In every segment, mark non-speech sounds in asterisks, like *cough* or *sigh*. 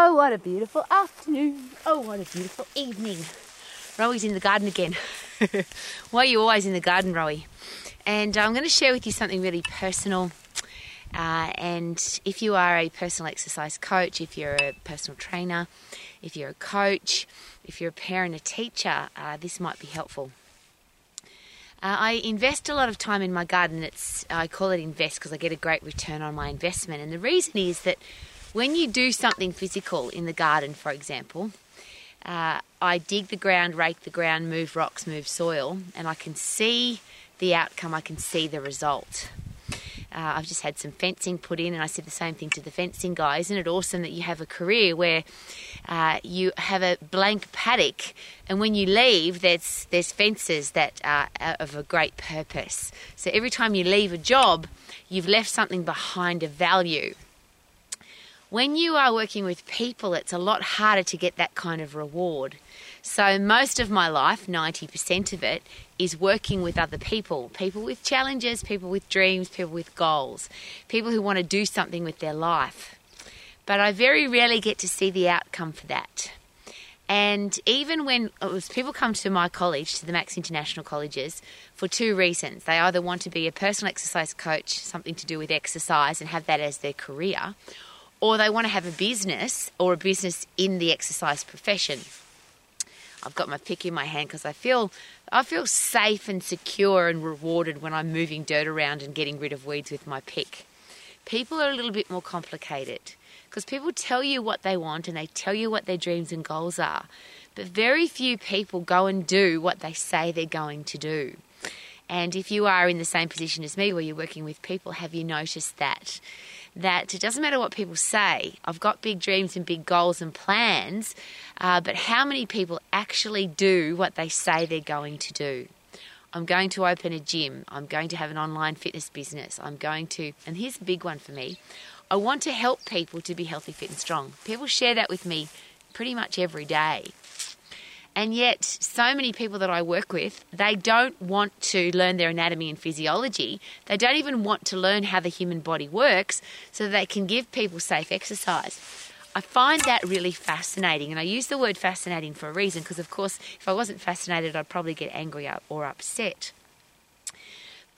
Oh, what a beautiful afternoon. Oh, what a beautiful evening. Rowie's in the garden again. *laughs* Why are you always in the garden, Roey? And I'm going to share with you something really personal. Uh, and if you are a personal exercise coach, if you're a personal trainer, if you're a coach, if you're a parent, a teacher, uh, this might be helpful. Uh, I invest a lot of time in my garden. It's I call it invest because I get a great return on my investment. And the reason is that when you do something physical in the garden, for example, uh, I dig the ground, rake the ground, move rocks, move soil, and I can see the outcome. I can see the result. Uh, I've just had some fencing put in, and I said the same thing to the fencing guy. Isn't it awesome that you have a career where uh, you have a blank paddock, and when you leave, there's there's fences that are of a great purpose. So every time you leave a job, you've left something behind of value. When you are working with people, it's a lot harder to get that kind of reward. So, most of my life, 90% of it, is working with other people people with challenges, people with dreams, people with goals, people who want to do something with their life. But I very rarely get to see the outcome for that. And even when was, people come to my college, to the Max International Colleges, for two reasons. They either want to be a personal exercise coach, something to do with exercise, and have that as their career, or they want to have a business or a business in the exercise profession. I've got my pick in my hand because I feel I feel safe and secure and rewarded when I'm moving dirt around and getting rid of weeds with my pick. People are a little bit more complicated because people tell you what they want and they tell you what their dreams and goals are, but very few people go and do what they say they're going to do. And if you are in the same position as me where you're working with people, have you noticed that? That it doesn't matter what people say, I've got big dreams and big goals and plans, uh, but how many people actually do what they say they're going to do? I'm going to open a gym. I'm going to have an online fitness business. I'm going to, and here's a big one for me I want to help people to be healthy, fit, and strong. People share that with me pretty much every day. And yet, so many people that I work with, they don't want to learn their anatomy and physiology. They don't even want to learn how the human body works so that they can give people safe exercise. I find that really fascinating, and I use the word fascinating for a reason because, of course, if I wasn't fascinated, I'd probably get angry or upset.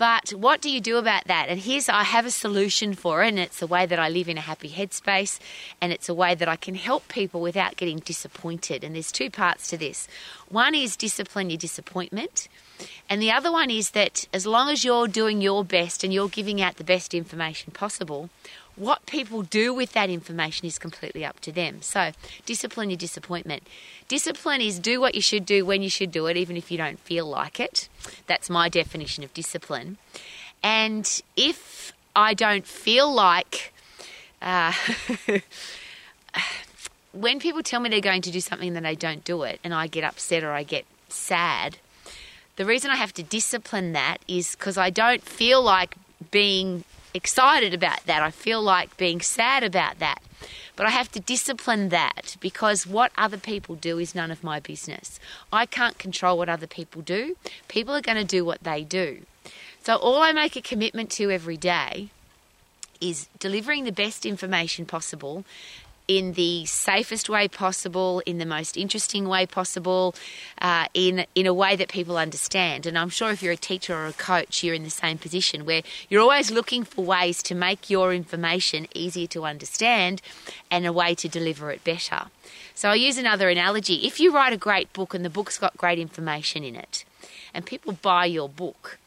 But what do you do about that? And here's, I have a solution for it, and it's a way that I live in a happy headspace, and it's a way that I can help people without getting disappointed. And there's two parts to this one is discipline your disappointment. And the other one is that as long as you're doing your best and you're giving out the best information possible, what people do with that information is completely up to them. So, discipline your disappointment. Discipline is do what you should do when you should do it, even if you don't feel like it. That's my definition of discipline. And if I don't feel like. Uh, *laughs* when people tell me they're going to do something and they don't do it, and I get upset or I get sad, the reason I have to discipline that is because I don't feel like being excited about that. I feel like being sad about that. But I have to discipline that because what other people do is none of my business. I can't control what other people do. People are going to do what they do. So all I make a commitment to every day is delivering the best information possible in the safest way possible, in the most interesting way possible, uh, in in a way that people understand. And I'm sure if you're a teacher or a coach, you're in the same position where you're always looking for ways to make your information easier to understand and a way to deliver it better. So I'll use another analogy. If you write a great book and the book's got great information in it, and people buy your book,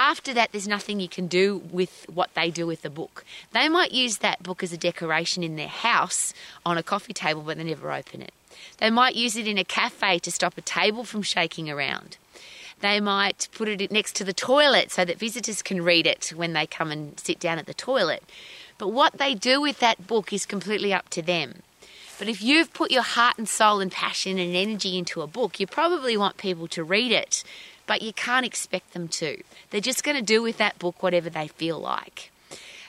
after that, there's nothing you can do with what they do with the book. They might use that book as a decoration in their house on a coffee table, but they never open it. They might use it in a cafe to stop a table from shaking around. They might put it next to the toilet so that visitors can read it when they come and sit down at the toilet. But what they do with that book is completely up to them. But if you've put your heart and soul and passion and energy into a book, you probably want people to read it but you can't expect them to. They're just going to do with that book whatever they feel like.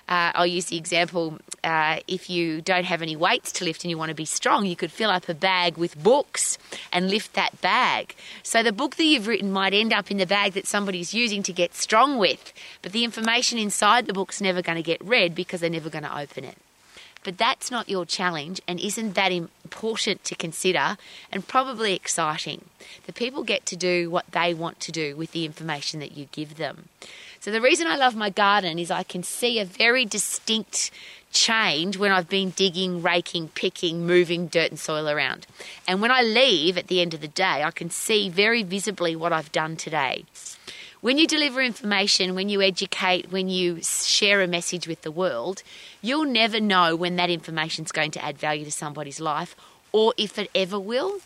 Uh, I'll use the example uh, if you don't have any weights to lift and you want to be strong, you could fill up a bag with books and lift that bag. So the book that you've written might end up in the bag that somebody's using to get strong with, but the information inside the book's never going to get read because they're never going to open it. But that's not your challenge, and isn't that important to consider and probably exciting? The people get to do what they want to do with the information that you give them. So, the reason I love my garden is I can see a very distinct change when I've been digging, raking, picking, moving dirt and soil around. And when I leave at the end of the day, I can see very visibly what I've done today. When you deliver information, when you educate, when you share a message with the world, you'll never know when that information is going to add value to somebody's life or if it ever will.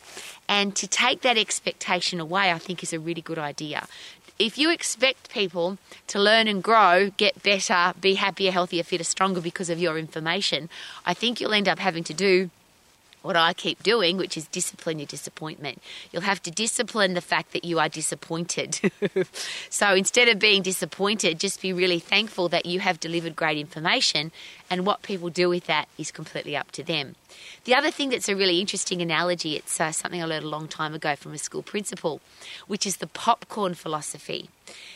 And to take that expectation away, I think, is a really good idea if you expect people to learn and grow, get better, be happier, healthier, fitter, stronger because of your information, I think you'll end up having to do what I keep doing, which is discipline your disappointment. You'll have to discipline the fact that you are disappointed. *laughs* so instead of being disappointed, just be really thankful that you have delivered great information, and what people do with that is completely up to them. The other thing that's a really interesting analogy, it's uh, something I learned a long time ago from a school principal, which is the popcorn philosophy.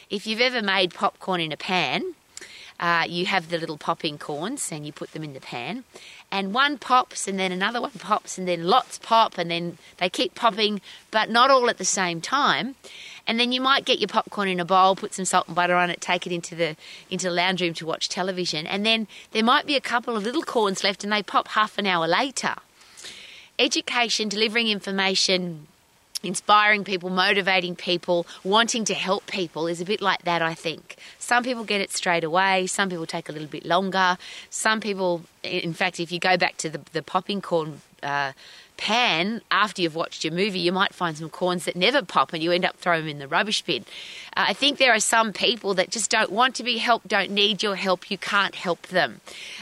If you've ever made popcorn in a pan, uh, you have the little popping corns and you put them in the pan, and one pops and then another one pops and then lots pop and then they keep popping, but not all at the same time. And then you might get your popcorn in a bowl, put some salt and butter on it, take it into the into the lounge room to watch television, and then there might be a couple of little corns left and they pop half an hour later. Education, delivering information, inspiring people, motivating people, wanting to help people is a bit like that, I think. Some people get it straight away, some people take a little bit longer. Some people, in fact, if you go back to the, the popping corn uh, pan after you've watched your movie, you might find some corns that never pop and you end up throwing them in the rubbish bin. Uh, I think there are some people that just don't want to be helped, don't need your help, you can't help them.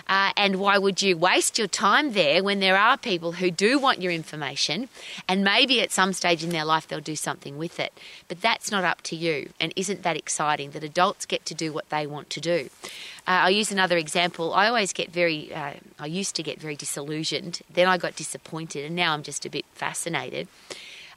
Uh, and why would you waste your time there when there are people who do want your information and maybe at some stage in their life they'll do something with it? But that's not up to you. And isn't that exciting that adults get to do what they want to do? Uh, I'll use another example. I always get very, uh, I used to get very disillusioned. Then I got disappointed, and now I'm just a bit fascinated.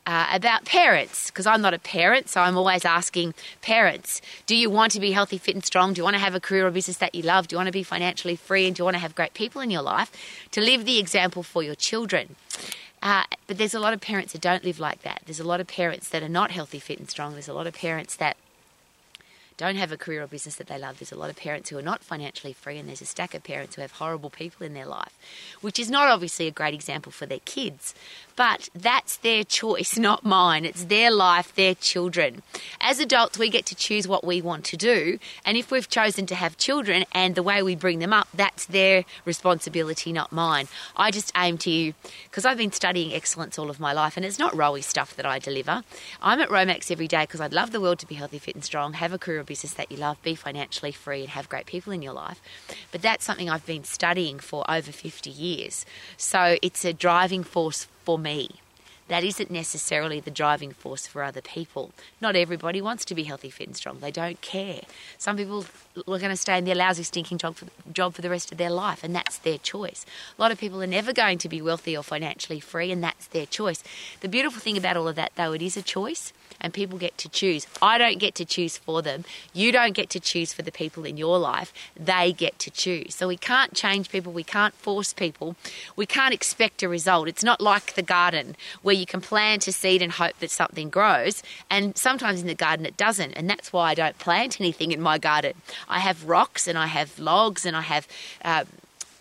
Uh, about parents, because I'm not a parent, so I'm always asking parents do you want to be healthy, fit, and strong? Do you want to have a career or business that you love? Do you want to be financially free? And do you want to have great people in your life to live the example for your children? Uh, but there's a lot of parents that don't live like that. There's a lot of parents that are not healthy, fit, and strong. There's a lot of parents that don't have a career or business that they love. There's a lot of parents who are not financially free, and there's a stack of parents who have horrible people in their life, which is not obviously a great example for their kids. But that's their choice, *laughs* not mine. It's their life, their children. As adults, we get to choose what we want to do. And if we've chosen to have children and the way we bring them up, that's their responsibility, not mine. I just aim to, because I've been studying excellence all of my life, and it's not Rowie stuff that I deliver. I'm at Romax every day because I'd love the world to be healthy, fit, and strong, have a career business that you love, be financially free, and have great people in your life. But that's something I've been studying for over 50 years. So it's a driving force for me. That isn't necessarily the driving force for other people. Not everybody wants to be healthy, fit, and strong. They don't care. Some people are going to stay in their lousy, stinking job for, job for the rest of their life, and that's their choice. A lot of people are never going to be wealthy or financially free, and that's their choice. The beautiful thing about all of that, though, it is a choice and people get to choose. I don't get to choose for them. You don't get to choose for the people in your life. They get to choose. So we can't change people. We can't force people. We can't expect a result. It's not like the garden where you can plant a seed and hope that something grows. And sometimes in the garden it doesn't. And that's why I don't plant anything in my garden. I have rocks and I have logs and I have uh,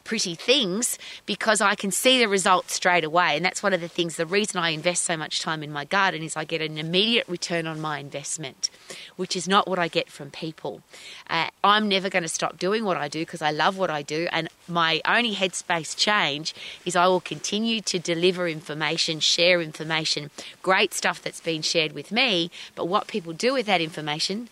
pretty things because I can see the results straight away. And that's one of the things, the reason I invest so much time in my garden is I get an immediate return on my investment, which is not what I get from people. Uh, I'm never going to stop doing what I do because I love what I do. And my only headspace change is I will continue to deliver information, share information, great stuff that's been shared with me. But what people do with that information,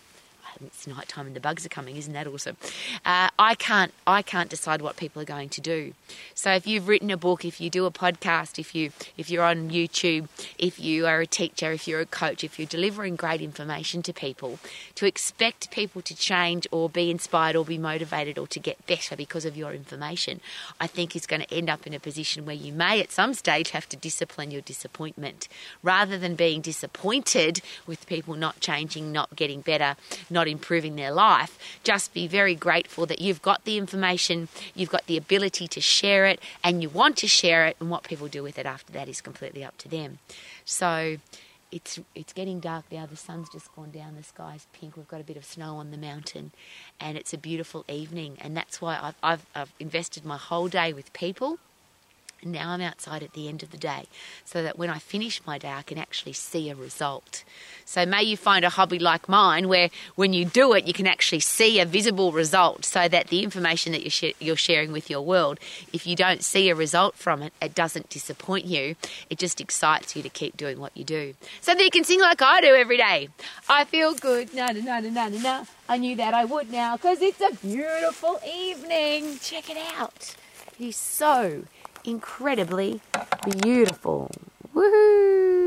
it's night time and the bugs are coming. Isn't that awesome? Uh, I can't I can't decide what people are going to do. So if you've written a book, if you do a podcast, if you if you're on YouTube, if you are a teacher, if you're a coach, if you're delivering great information to people, to expect people to change or be inspired or be motivated or to get better because of your information, I think is going to end up in a position where you may at some stage have to discipline your disappointment rather than being disappointed with people not changing, not getting better, not not improving their life. Just be very grateful that you've got the information, you've got the ability to share it, and you want to share it. And what people do with it after that is completely up to them. So it's it's getting dark now. The sun's just gone down. The sky's pink. We've got a bit of snow on the mountain, and it's a beautiful evening. And that's why I've I've, I've invested my whole day with people and now I'm outside at the end of the day so that when I finish my day, I can actually see a result. So may you find a hobby like mine where when you do it, you can actually see a visible result so that the information that you're, sh- you're sharing with your world, if you don't see a result from it, it doesn't disappoint you. It just excites you to keep doing what you do. So that you can sing like I do every day. I feel good. Na na na na na na. I knew that I would now because it's a beautiful evening. Check it out. It is so incredibly beautiful. Woohoo!